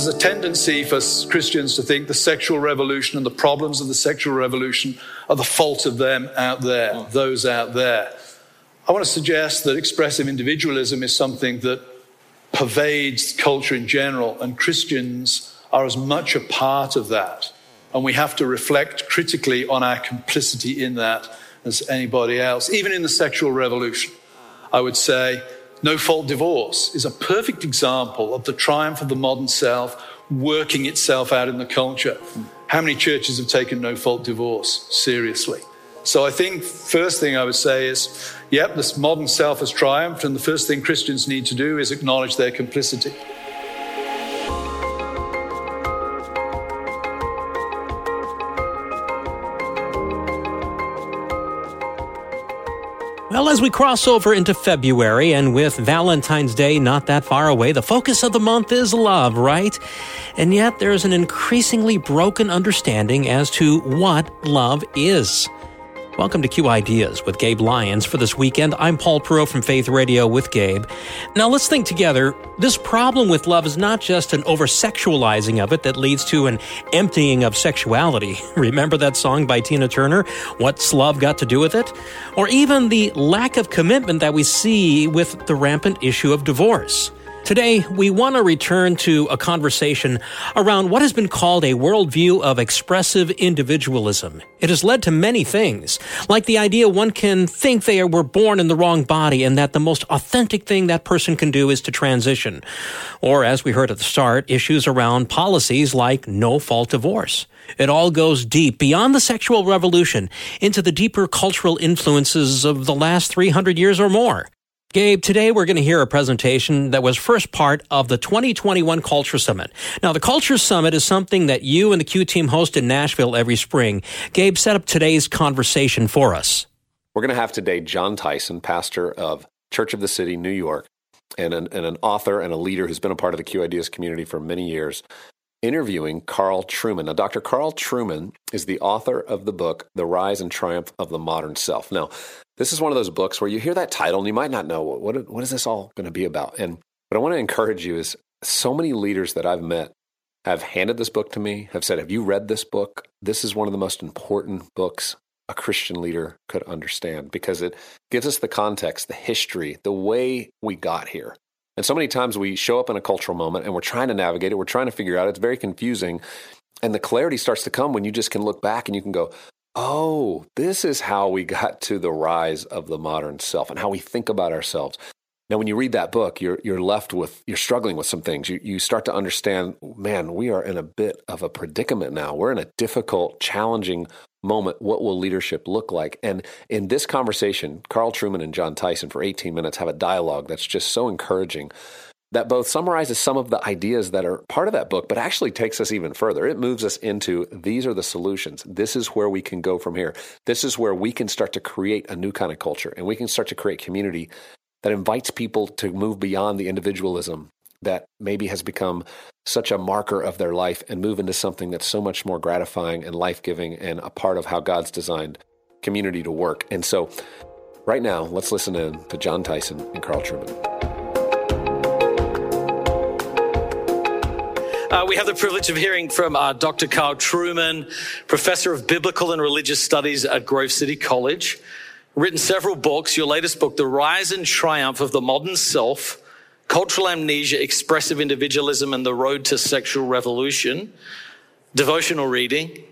There's a tendency for Christians to think the sexual revolution and the problems of the sexual revolution are the fault of them out there, hmm. those out there. I want to suggest that expressive individualism is something that pervades culture in general, and Christians are as much a part of that. And we have to reflect critically on our complicity in that as anybody else, even in the sexual revolution. I would say no fault divorce is a perfect example of the triumph of the modern self working itself out in the culture. How many churches have taken no fault divorce seriously? So I think first thing I would say is, yep, this modern self has triumphed, and the first thing Christians need to do is acknowledge their complicity. Well, as we cross over into February and with Valentine's Day not that far away, the focus of the month is love, right? And yet there's an increasingly broken understanding as to what love is. Welcome to Q Ideas with Gabe Lyons for this weekend. I'm Paul Perot from Faith Radio with Gabe. Now let's think together. This problem with love is not just an over sexualizing of it that leads to an emptying of sexuality. Remember that song by Tina Turner? What's love got to do with it? Or even the lack of commitment that we see with the rampant issue of divorce. Today, we want to return to a conversation around what has been called a worldview of expressive individualism. It has led to many things, like the idea one can think they were born in the wrong body and that the most authentic thing that person can do is to transition. Or, as we heard at the start, issues around policies like no fault divorce. It all goes deep beyond the sexual revolution into the deeper cultural influences of the last 300 years or more. Gabe, today we're going to hear a presentation that was first part of the 2021 Culture Summit. Now, the Culture Summit is something that you and the Q team host in Nashville every spring. Gabe, set up today's conversation for us. We're going to have today Jon Tyson, pastor of Church of the City, New York, and an, and an author and a leader who's been a part of the Q Ideas community for many years, interviewing Carl Trueman. Now, Dr. Carl Trueman is the author of the book, The Rise and Triumph of the Modern Self. Now, this is one of those books where you hear that title and you might not know what, what, what is this all going to be about. And what I want to encourage you is so many leaders that I've met have handed this book to me, have said, Have you read this book? This is one of the most important books a Christian leader could understand because it gives us the context, the history, the way we got here. And so many times we show up in a cultural moment and we're trying to navigate it, we're trying to figure out, it's very confusing. And the clarity starts to come when you just can look back and you can go, oh, this is how we got to the rise of the modern self and how we think about ourselves. Now, when you read that book, you're, you're left with, you're struggling with some things. You, you start to understand, man, we are in a bit of a predicament now. We're in a difficult, challenging moment. What will leadership look like? And in this conversation, Carl Trueman and Jon Tyson for 18 minutes have a dialogue that's just so encouraging that both summarizes some of the ideas that are part of that book, but actually takes us even further. It moves us into these are the solutions. This is where we can go from here. This is where we can start to create a new kind of culture and we can start to create community that invites people to move beyond the individualism that maybe has become such a marker of their life and move into something that's so much more gratifying and life giving and a part of how God's designed community to work. And so, right now, let's listen in to Jon Tyson and Carl Trueman. Uh, we have the privilege of hearing from uh, Dr. Carl Trueman, professor of biblical and religious studies at Grove City College, written several books. Your latest book, The Rise and Triumph of the Modern Self, Cultural Amnesia, Expressive Individualism, and the Road to Sexual Revolution, devotional reading.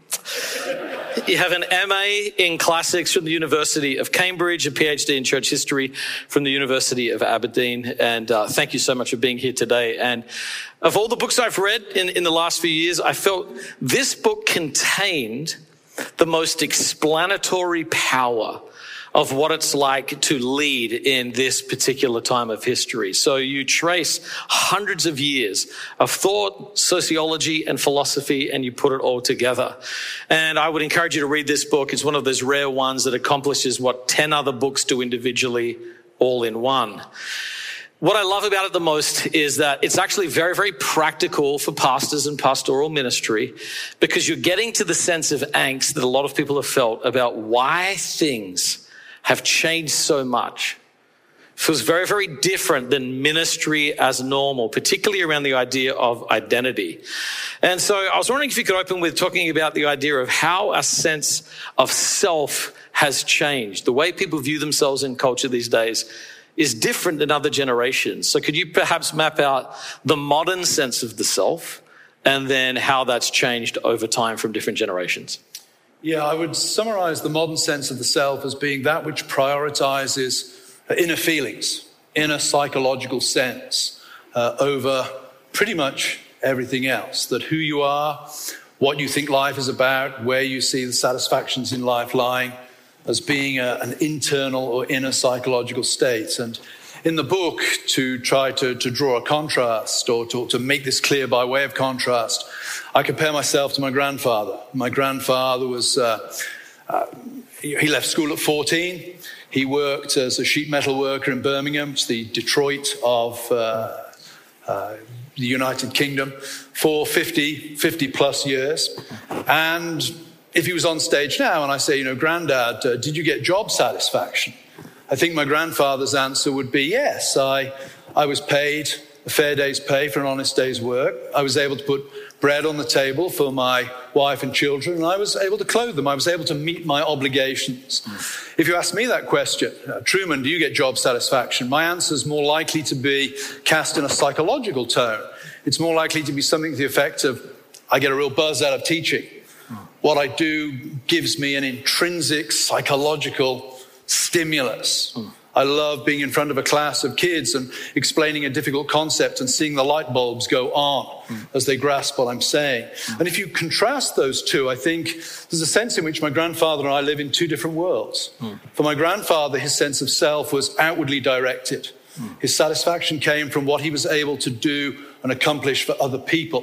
You have an MA in classics from the University of Cambridge, a PhD in church history from the University of Aberdeen. And uh, thank you so much for being here today. And of all the books I've read in, in the last few years, I felt this book contained the most explanatory power of what it's like to lead in this particular time of history. So you trace hundreds of years of thought, sociology, and philosophy, and you put it all together. And I would encourage you to read this book. It's one of those rare ones that accomplishes what 10 other books do individually, all in one. What I love about it the most is that it's actually very, very practical for pastors and pastoral ministry because you're getting to the sense of angst that a lot of people have felt about why things have changed so much. Feels very, very different than ministry as normal, particularly around the idea of identity. And so I was wondering if you could open with talking about the idea of how a sense of self has changed. The way people view themselves in culture these days is different than other generations. So could you perhaps map out the modern sense of the self and then how that's changed over time from different generations? Yeah, I would summarize the modern sense of the self as being that which prioritizes inner feelings, inner psychological sense uh, over pretty much everything else. That who you are, what you think life is about, where you see the satisfactions in life lying, as being a, an internal or inner psychological state. And in the book, to try to, to draw a contrast or to, to make this clear by way of contrast, I compare myself to my grandfather. My grandfather was, uh, uh, he left school at 14. He worked as a sheet metal worker in Birmingham, it's the Detroit of uh, uh the United Kingdom, for 50, 50 plus years. And if he was on stage now and I say, you know, Grandad, uh, did you get job satisfaction? I think my grandfather's answer would be yes. I, I was paid a fair day's pay for an honest day's work. I was able to put bread on the table for my wife and children, and I was able to clothe them. I was able to meet my obligations. Mm. If you ask me that question, uh, Trueman, do you get job satisfaction? My answer is more likely to be cast in a psychological tone. It's more likely to be something to the effect of, I get a real buzz out of teaching. What I do gives me an intrinsic psychological stimulus. I love being in front of a class of kids and explaining a difficult concept and seeing the light bulbs go on mm. as they grasp what I'm saying. Mm. And if you contrast those two, I think there's a sense in which my grandfather and I live in two different worlds. Mm. For my grandfather, his sense of self was outwardly directed. His satisfaction came from what he was able to do and accomplish for other people.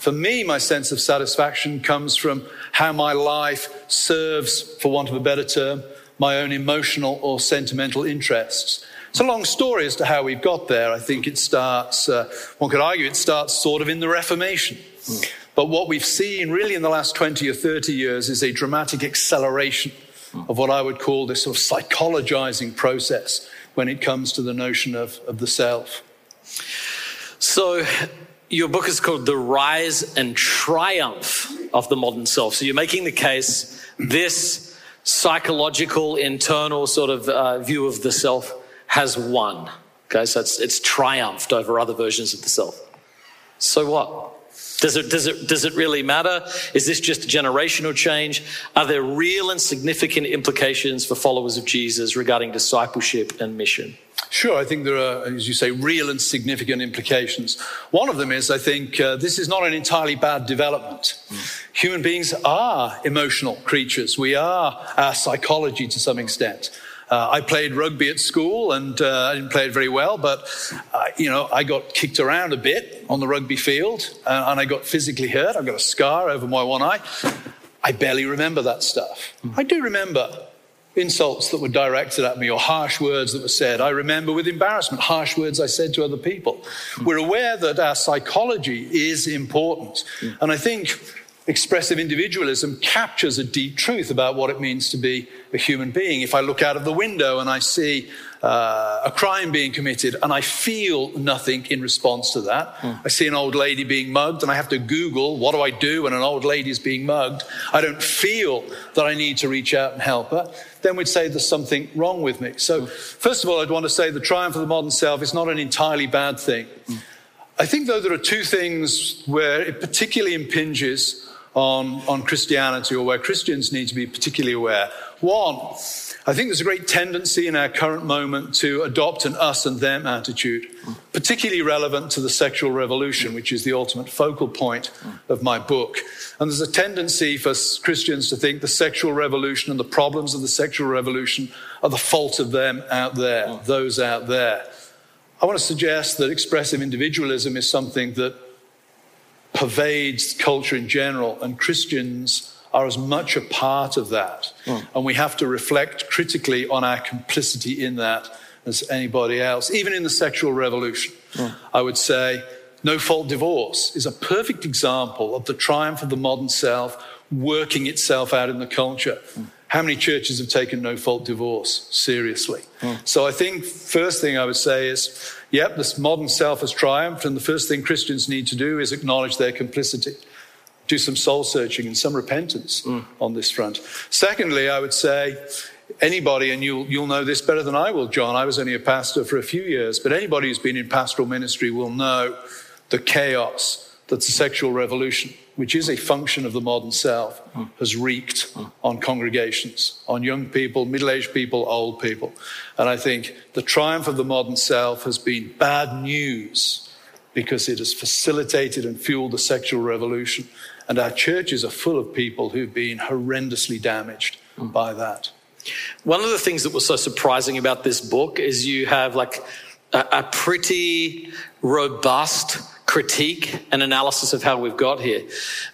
For me, my sense of satisfaction comes from how my life serves, for want of a better term, my own emotional or sentimental interests. It's a long story as to how we've got there. I think it starts, uh, one could argue it starts sort of in the Reformation. Mm. But what we've seen really in the last 20 or 30 years is a dramatic acceleration mm. of what I would call this sort of psychologizing process when it comes to the notion of, of the self. So, your book is called The Rise and Triumph of the Modern Self. So, you're making the case this psychological, internal sort of uh, view of the self has won. Okay, so it's, it's triumphed over other versions of the self. So what? Does it, does, it, does it really matter? Is this just a generational change? Are there real and significant implications for followers of Jesus regarding discipleship and mission? Sure, I think there are, as you say, real and significant implications. One of them is, I think, uh, this is not an entirely bad development. Mm. Human beings are emotional creatures. We are our psychology to some extent. Uh, I played rugby at school and uh, I didn't play it very well, but uh, you know I got kicked around a bit on the rugby field uh, and I got physically hurt. I've got a scar over my one eye. I barely remember that stuff. Mm. I do remember insults that were directed at me or harsh words that were said. I remember with embarrassment harsh words I said to other people. We're aware that our psychology is important. And I think expressive individualism captures a deep truth about what it means to be a human being. If I look out of the window and I see uh, a crime being committed and I feel nothing in response to that, mm. I see an old lady being mugged and I have to Google, what do I do when an old lady is being mugged? I don't feel that I need to reach out and help her. Then we'd say there's something wrong with me. So, first of all, I'd want to say the triumph of the modern self is not an entirely bad thing. Mm. I think, though, there are two things where it particularly impinges on, on Christianity or where Christians need to be particularly aware. One, I think there's a great tendency in our current moment to adopt an us and them attitude, particularly relevant to the sexual revolution, which is the ultimate focal point of my book. And there's a tendency for Christians to think the sexual revolution and the problems of the sexual revolution are the fault of them out there, those out there. I want to suggest that expressive individualism is something that pervades culture in general, and Christians are as much a part of that. Mm. And we have to reflect critically on our complicity in that as anybody else. Even in the sexual revolution, mm. I would say no fault divorce is a perfect example of the triumph of the modern self working itself out in the culture. Mm. How many churches have taken no fault divorce seriously? So I think first thing I would say is, yep, this modern self has triumphed, and the first thing Christians need to do is acknowledge their complicity do some soul searching and some repentance mm. on this front. Secondly, I would say anybody, and you'll, you'll know this better than I will, Jon. I was only a pastor for a few years, but anybody who's been in pastoral ministry will know the chaos that the sexual revolution, which is a function of the modern self, mm. has wreaked mm. on congregations, on young people, middle aged people, old people. And I think the triumph of the modern self has been bad news because it has facilitated and fueled the sexual revolution. And our churches are full of people who've been horrendously damaged mm. by that. One of the things that was so surprising about this book is you have like a, a pretty robust critique and analysis of how we've got here.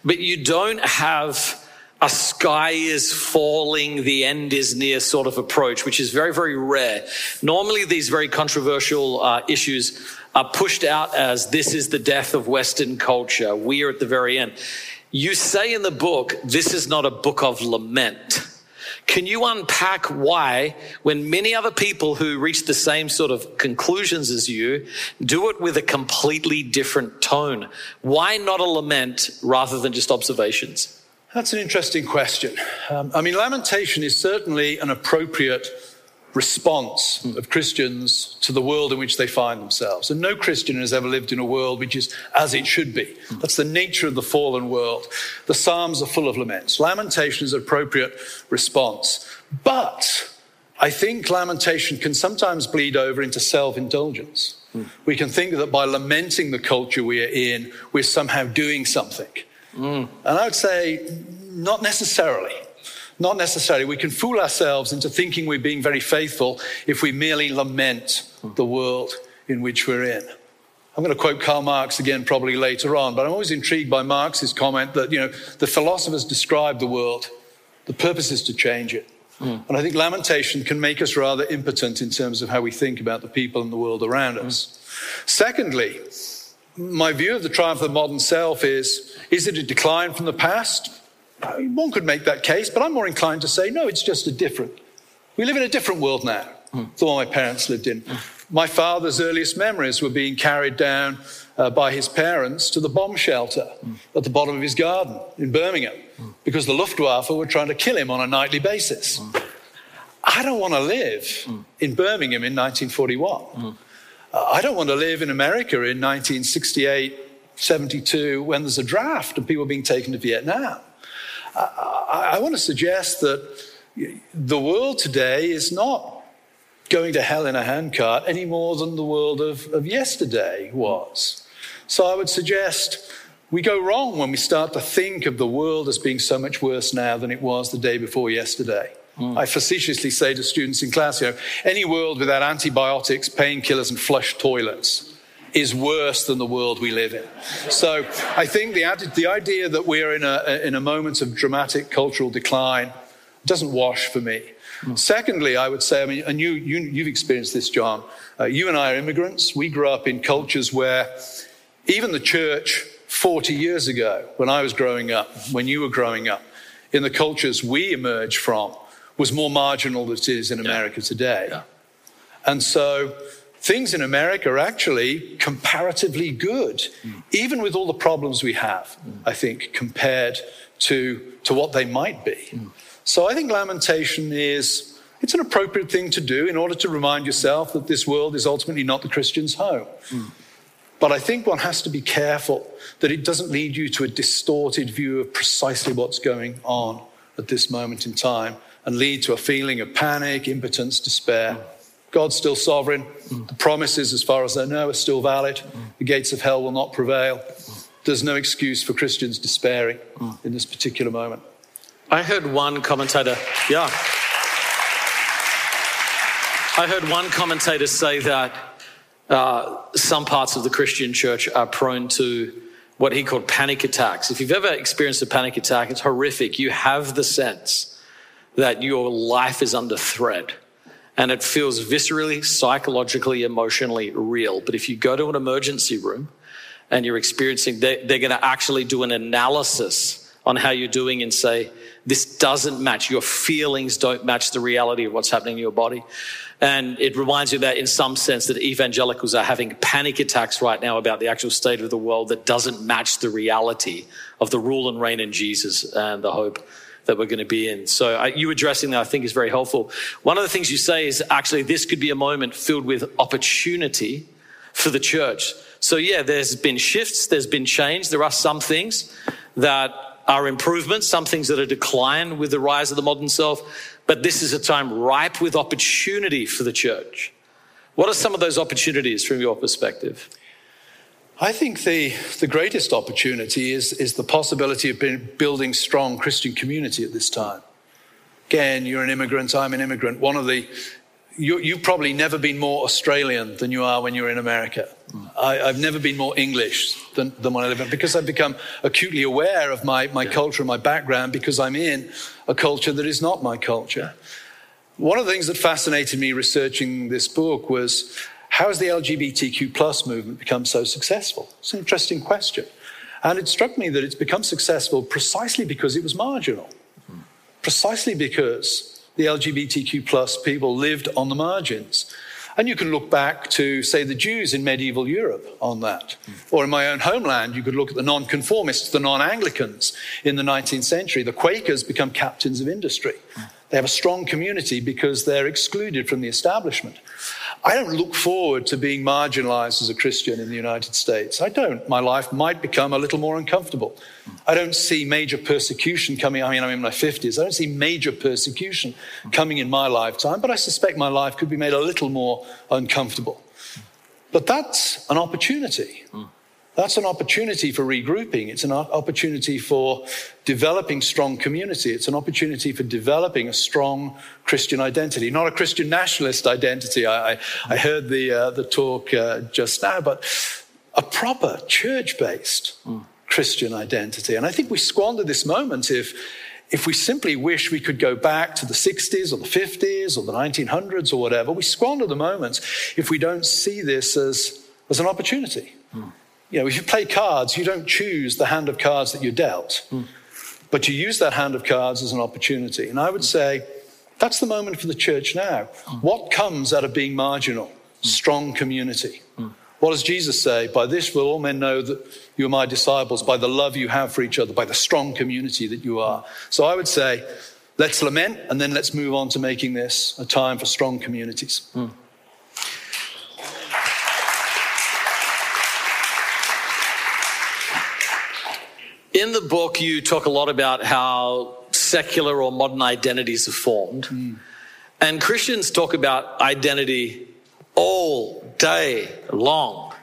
But you don't have a sky is falling, the end is near sort of approach, which is very, very rare. Normally, these very controversial uh, issues are pushed out as this is the death of Western culture. We are at the very end. You say in the book, this is not a book of lament. Can you unpack why, when many other people who reach the same sort of conclusions as you do it with a completely different tone? Why not a lament rather than just observations? That's an interesting question. Um, I mean, lamentation is certainly an appropriate response of Christians to the world in which they find themselves. And no Christian has ever lived in a world which is as it should be. That's the nature of the fallen world. The Psalms are full of laments. Lamentation is an appropriate response. But I think lamentation can sometimes bleed over into self indulgence. Mm. We can think that by lamenting the culture we are in, we're somehow doing something. Mm. And I would say, not necessarily. Not necessarily. We can fool ourselves into thinking we're being very faithful if we merely lament the world in which we're in. I'm going to quote Karl Marx again probably later on, but I'm always intrigued by Marx's comment that, you know, the philosophers describe the world. The purpose is to change it. Mm. And I think lamentation can make us rather impotent in terms of how we think about the people and the world around us. Mm. Secondly, my view of the triumph of the modern self is is it a decline from the past? One could make that case, but I'm more inclined to say, no, it's just a different. We live in a different world now mm. the one my parents lived in. Mm. My father's earliest memories were being carried down uh, by his parents to the bomb shelter mm. at the bottom of his garden in Birmingham because the Luftwaffe were trying to kill him on a nightly basis. I don't want to live in Birmingham in 1941. Uh, I don't want to live in America in 1968, 72 when there's a draft and people are being taken to Vietnam. I, I want to suggest that the world today is not going to hell in a handcart any more than the world of, of yesterday was. So I would suggest we go wrong when we start to think of the world as being so much worse now than it was the day before yesterday. Mm. I facetiously say to students in class, you know, any world without antibiotics, painkillers, and flush toilets is worse than the world we live in. So I think the, the idea that we're in a, in a moment of dramatic cultural decline doesn't wash for me. Mm. Secondly, I would say, I mean, and you, you, have experienced this, Jon. Uh, you and I are immigrants. We grew up in cultures where even the church 40 years ago, when I was growing up, when you were growing up, in the cultures we emerged from, was more marginal than it is in America yeah. today. Yeah. And so things in America are actually comparatively good, mm. even with all the problems we have, mm. I think, compared to, to what they might be. Mm. So I think lamentation is it's an appropriate thing to do in order to remind yourself that this world is ultimately not the Christian's home. But I think one has to be careful that it doesn't lead you to a distorted view of precisely what's going on at this moment in time and lead to a feeling of panic, impotence, despair. God's still sovereign. The promises, as far as I know, are still valid. The gates of hell will not prevail. There's no excuse for Christians despairing in this particular moment. I heard one commentator, yeah. I heard one commentator say that uh, some parts of the Christian church are prone to what he called panic attacks. If you've ever experienced a panic attack, it's horrific. You have the sense that your life is under threat and it feels viscerally, psychologically, emotionally real. But if you go to an emergency room and you're experiencing, they, they're going to actually do an analysis on how you're doing and say, this doesn't match. Your feelings don't match the reality of what's happening in your body. And it reminds you that in some sense that evangelicals are having panic attacks right now about the actual state of the world that doesn't match the reality of the rule and reign in Jesus and the hope that we're going to be in. So uh, you addressing that I think is very helpful. One of the things you say is actually this could be a moment filled with opportunity for the church. So yeah, there's been shifts, there's been change. There are some things that are improvements, some things that are decline with the rise of the modern self. But this is a time ripe with opportunity for the church. What are some of those opportunities from your perspective? I think the, the greatest opportunity is, is the possibility of building strong Christian community at this time. Again, you're an immigrant, I'm an immigrant. One of the you, you've probably never been more Australian than you are when you're in America. Hmm. I, have never been more English than, than when I live in because I've become acutely aware of my, my culture and my background because I'm in a culture that is not my culture. One of the things that fascinated me researching this book was how has the LGBTQ plus movement become so successful? It's an interesting question. And it struck me that it's become successful precisely because it was marginal, precisely because the LGBTQ plus people lived on the margins. And you can look back to, say, the Jews in medieval Europe on that. Mm. Or in my own homeland, you could look at the nonconformists, the non Anglicans in the 19th century. The Quakers become captains of industry. Mm. They have a strong community because they're excluded from the establishment. I don't look forward to being marginalized as a Christian in the United States. I don't. My life might become a little more uncomfortable. I don't see major persecution coming. I mean, I'm in my 50s. I don't see major persecution coming in my lifetime, but I suspect my life could be made a little more uncomfortable. But that's an opportunity. Hmm. That's an opportunity for regrouping. It's an opportunity for developing strong community. It's an opportunity for developing a strong Christian identity, not a Christian nationalist identity. I, I, I heard the, uh, the talk uh, just now, but a proper church based mm. Christian identity. And I think we squander this moment if, if we simply wish we could go back to the 60s or the 50s or the 1900s or whatever. We squander the moments if we don't see this as, as an opportunity. You know, if you play cards, you don't choose the hand of cards that you're dealt, mm. but you use that hand of cards as an opportunity. And I would say that's the moment for the church now. Mm. What comes out of being marginal? Mm. Strong community. What does Jesus say? By this will all men know that you are my disciples, by the love you have for each other, by the strong community that you are. So I would say, let's lament and then let's move on to making this a time for strong communities. In the book, you talk a lot about how secular or modern identities are formed. Mm. And Christians talk about identity all day long.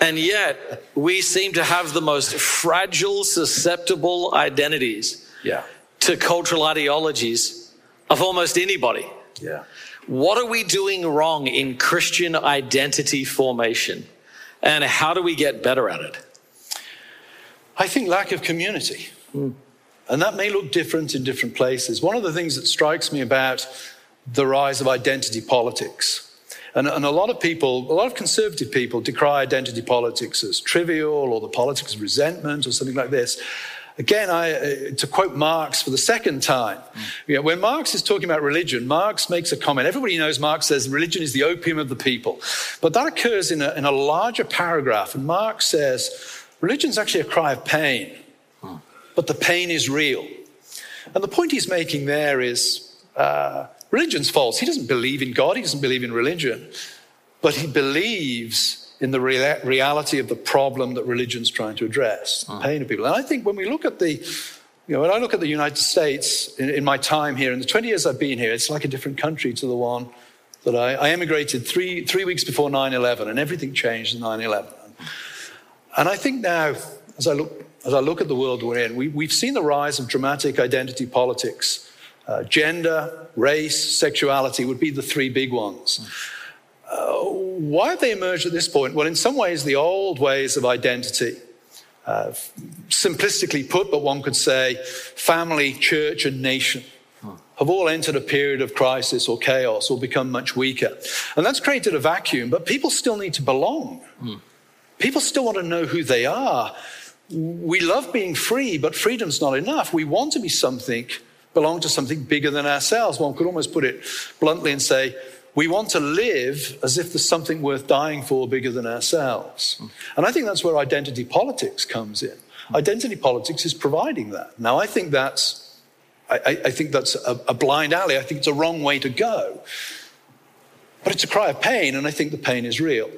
And yet, we seem to have the most fragile, susceptible identities yeah. to cultural ideologies of almost anybody. Yeah. What are we doing wrong in Christian identity formation? And how do we get better at it? I think lack of community. Mm. And that may look different in different places. One of the things that strikes me about the rise of identity politics, and, and, a lot of people, a lot of conservative people decry identity politics as trivial or the politics of resentment or something like this. Again, I, uh, to quote Marx for the second time, you know, when Marx is talking about religion, Marx makes a comment. Everybody knows Marx says religion is the opium of the people. But that occurs in a, in a larger paragraph. And Marx says, Religion is actually a cry of pain, but the pain is real. And the point he's making there is uh, religion's false. He doesn't believe in God, he doesn't believe in religion, but he believes in the rea- reality of the problem that religion's trying to address, the pain of people. And I think when we look at the You know, when I look at the United States in, in, my time here, in the 20 years I've been here, it's like a different country to the one that I, I emigrated three, three weeks before 9 11, and everything changed in 9 11. And I think now, as I look, as I look at the world we're in, we, we've seen the rise of dramatic identity politics. Uh, gender, race, sexuality would be the three big ones. Uh, why have they emerged at this point? Well, in some ways, the old ways of identity, uh, simplistically put, but one could say family, church, and nation, have all entered a period of crisis or chaos or become much weaker. And that's created a vacuum, but people still need to belong. Mm. People still want to know who they are. We love being free, but freedom's not enough. We want to be something, belong to something bigger than ourselves. One could almost put it bluntly and say, we want to live as if there's something worth dying for bigger than ourselves. And I think that's where identity politics comes in. Identity politics is providing that. Now, I think that's, I, I think that's a, a blind alley. I think it's a wrong way to go. But it's a cry of pain, and I think the pain is real.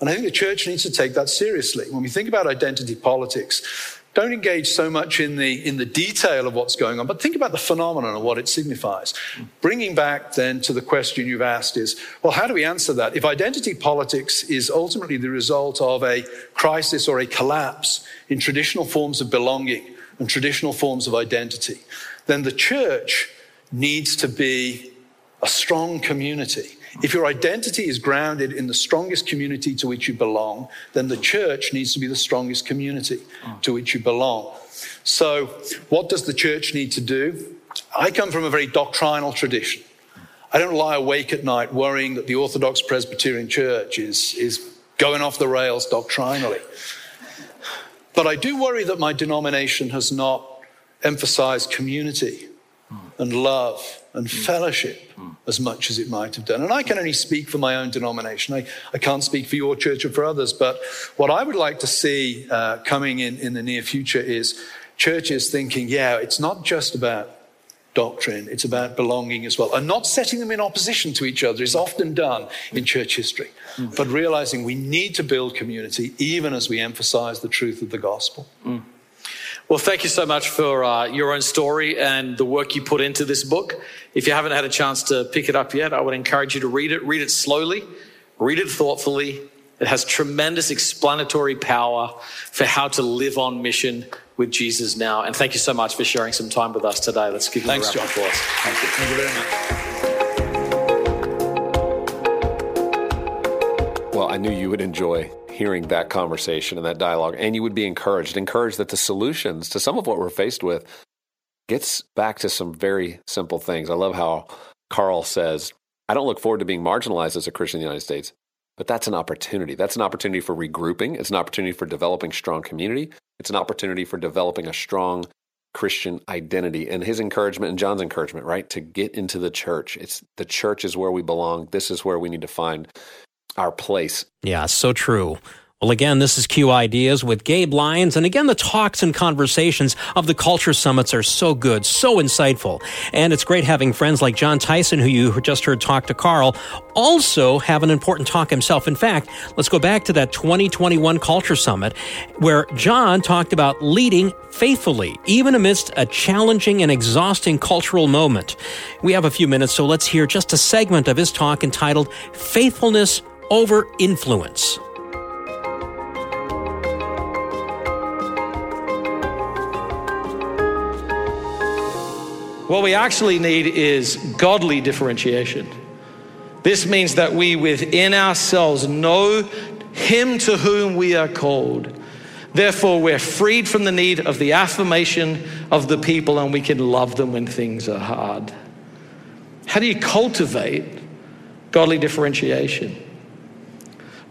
And I think the church needs to take that seriously. When we think about identity politics, don't engage so much in the, in the detail of what's going on, but think about the phenomenon and what it signifies. Bringing back then to the question you've asked is, well, how do we answer that? If identity politics is ultimately the result of a crisis or a collapse in traditional forms of belonging and traditional forms of identity, then the church needs to be a strong community if your identity is grounded in the strongest community to which you belong, then the church needs to be the strongest community to which you belong. So, what does the church need to do? I come from a very doctrinal tradition. I don't lie awake at night worrying that the Orthodox Presbyterian Church is, is going off the rails doctrinally. But I do worry that my denomination has not emphasized community and love and fellowship as much as it might have done. And I can only speak for my own denomination. I, I can't speak for your church or for others. But what I would like to see uh, coming in in the near future is churches thinking, yeah, it's not just about doctrine, it's about belonging as well. And not setting them in opposition to each other is often done in church history, but realizing we need to build community even as we emphasize the truth of the gospel. Mm. Well, thank you so much for uh, your own story and the work you put into this book. If you haven't had a chance to pick it up yet, I would encourage you to read it. Read it slowly, read it thoughtfully. It has tremendous explanatory power for how to live on mission with Jesus now. And thank you so much for sharing some time with us today. Let's give you Thanks, a round of applause. Thank you. Thank you very much. Well, I knew you would enjoy hearing that conversation and that dialogue, and you would be encouraged, encouraged that the solutions to some of what we're faced with gets back to some very simple things. I love how Carl says, I don't look forward to being marginalized as a Christian in the United States, but that's an opportunity. That's an opportunity for regrouping. It's an opportunity for developing strong community. It's an opportunity for developing a strong Christian identity. And his encouragement and Jon's encouragement, right? To get into the church. It's the church is where we belong. This is where we need to find our place. Yeah, so true. Well, again, this is Q Ideas with Gabe Lyons. And again, the talks and conversations of the culture summits are so good, so insightful. And it's great having friends like Jon Tyson, who you just heard talk to Carl, also have an important talk himself. In fact, let's go back to that 2021 Culture Summit where Jon talked about leading faithfully, even amidst a challenging and exhausting cultural moment. We have a few minutes, so let's hear just a segment of his talk entitled Faithfulness over Influence. What we actually need is godly differentiation. This means that we within ourselves know Him to whom we are called. Therefore, we're freed from the need of the affirmation of the people and we can love them when things are hard. How do you cultivate godly differentiation?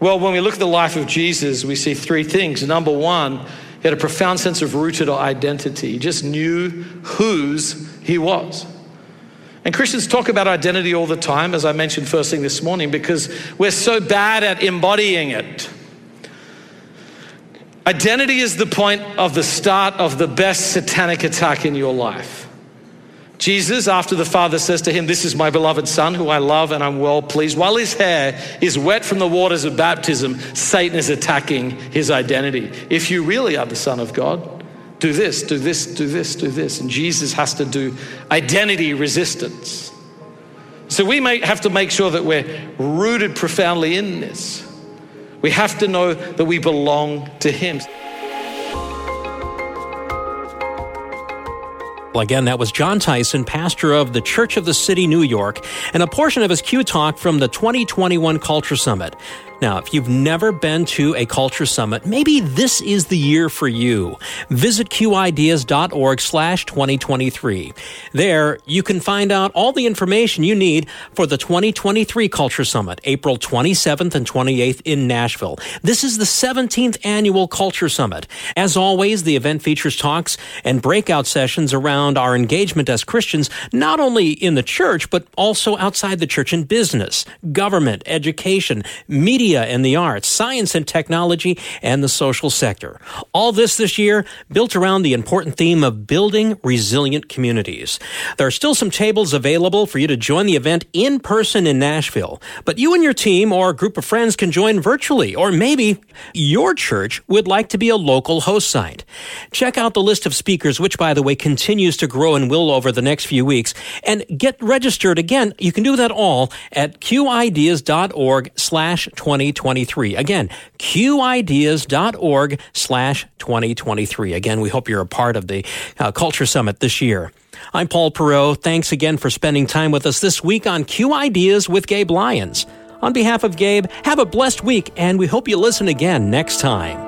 Well, when we look at the life of Jesus, we see three things. Number one, he had a profound sense of rooted identity. He just knew whose he was. And Christians talk about identity all the time, as I mentioned first thing this morning, because we're so bad at embodying it. Identity is the point of the start of the best satanic attack in your life. Jesus, after the Father says to him, This is my beloved Son who I love and I'm well pleased, while his hair is wet from the waters of baptism, Satan is attacking his identity. If you really are the Son of God, do this, do this, do this, do this. And Jesus has to do identity resistance. So we may have to make sure that we're rooted profoundly in this. We have to know that we belong to Him. Well, again, that was Jon Tyson, pastor of the Church of the City, New York, and a portion of his Q Talk from the 2021 Culture Summit. Now, if you've never been to a culture summit, maybe this is the year for you. Visit qideas.org slash 2023. There, you can find out all the information you need for the 2023 Culture Summit, April 27th and 28th in Nashville. This is the 17th annual Culture Summit. As always, the event features talks and breakout sessions around our engagement as Christians, not only in the church, but also outside the church in business, government, education, media, and the arts, science and technology, and the social sector. All this this year built around the important theme of building resilient communities. There are still some tables available for you to join the event in person in Nashville, but you and your team or group of friends can join virtually, or maybe your church would like to be a local host site. Check out the list of speakers, which, by the way, continues to grow and will over the next few weeks, and get registered. Again, you can do that all at qideas.org slash 2023. Again, qideas.org slash 2023. Again, we hope you're a part of the uh, Culture Summit this year. I'm Paul Perot. Thanks again for spending time with us this week on Q Ideas with Gabe Lyons. On behalf of Gabe, have a blessed week, and we hope you listen again next time.